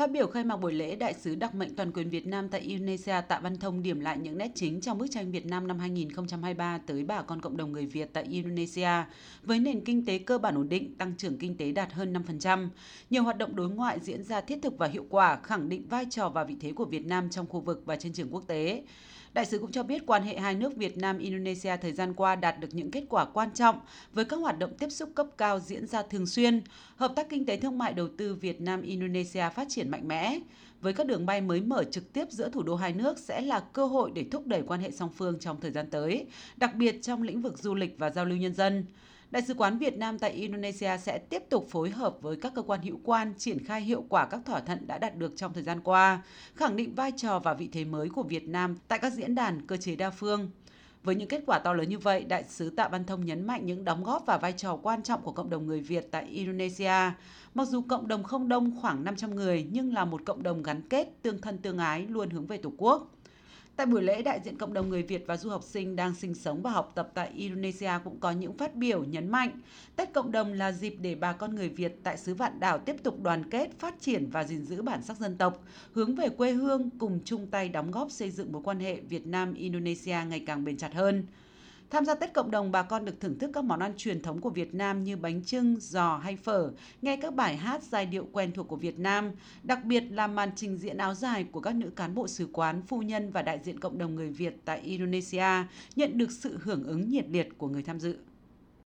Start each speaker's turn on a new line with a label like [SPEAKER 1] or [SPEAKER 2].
[SPEAKER 1] Phát biểu khai mạc buổi lễ, Đại sứ đặc mệnh toàn quyền Việt Nam tại Indonesia Tạ Văn Thông điểm lại những nét chính trong bức tranh Việt Nam năm 2023 tới bà con cộng đồng người Việt tại Indonesia, với nền kinh tế cơ bản ổn định, tăng trưởng kinh tế đạt hơn 5%. Nhiều hoạt động đối ngoại diễn ra thiết thực và hiệu quả, khẳng định vai trò và vị thế của Việt Nam trong khu vực và trên trường quốc tế. Đại sứ cũng cho biết quan hệ hai nước Việt Nam Indonesia thời gian qua đạt được những kết quả quan trọng với các hoạt động tiếp xúc cấp cao diễn ra thường xuyên, hợp tác kinh tế thương mại đầu tư Việt Nam Indonesia phát triển mạnh mẽ. Với các đường bay mới mở trực tiếp giữa thủ đô hai nước sẽ là cơ hội để thúc đẩy quan hệ song phương trong thời gian tới, đặc biệt trong lĩnh vực du lịch và giao lưu nhân dân. Đại sứ quán Việt Nam tại Indonesia sẽ tiếp tục phối hợp với các cơ quan hữu quan triển khai hiệu quả các thỏa thuận đã đạt được trong thời gian qua, khẳng định vai trò và vị thế mới của Việt Nam tại các diễn đàn cơ chế đa phương. Với những kết quả to lớn như vậy, Đại sứ Tạ Văn Thông nhấn mạnh những đóng góp và vai trò quan trọng của cộng đồng người Việt tại Indonesia. Mặc dù cộng đồng không đông khoảng 500 người nhưng là một cộng đồng gắn kết, tương thân tương ái, luôn hướng về Tổ quốc. Tại buổi lễ, đại diện cộng đồng người Việt và du học sinh đang sinh sống và học tập tại Indonesia cũng có những phát biểu nhấn mạnh Tết cộng đồng là dịp để bà con người Việt tại xứ Vạn Đảo tiếp tục đoàn kết, phát triển và gìn giữ bản sắc dân tộc, hướng về quê hương cùng chung tay đóng góp xây dựng mối quan hệ Việt Nam-Indonesia ngày càng bền chặt hơn. Tham gia Tết cộng đồng, bà con được thưởng thức các món ăn truyền thống của Việt Nam như bánh trưng, giò hay phở, nghe các bài hát giai điệu quen thuộc của Việt Nam, đặc biệt là màn trình diễn áo dài của các nữ cán bộ sứ quán, phu nhân và đại diện cộng đồng người Việt tại Indonesia nhận được sự hưởng ứng nhiệt liệt của người tham dự.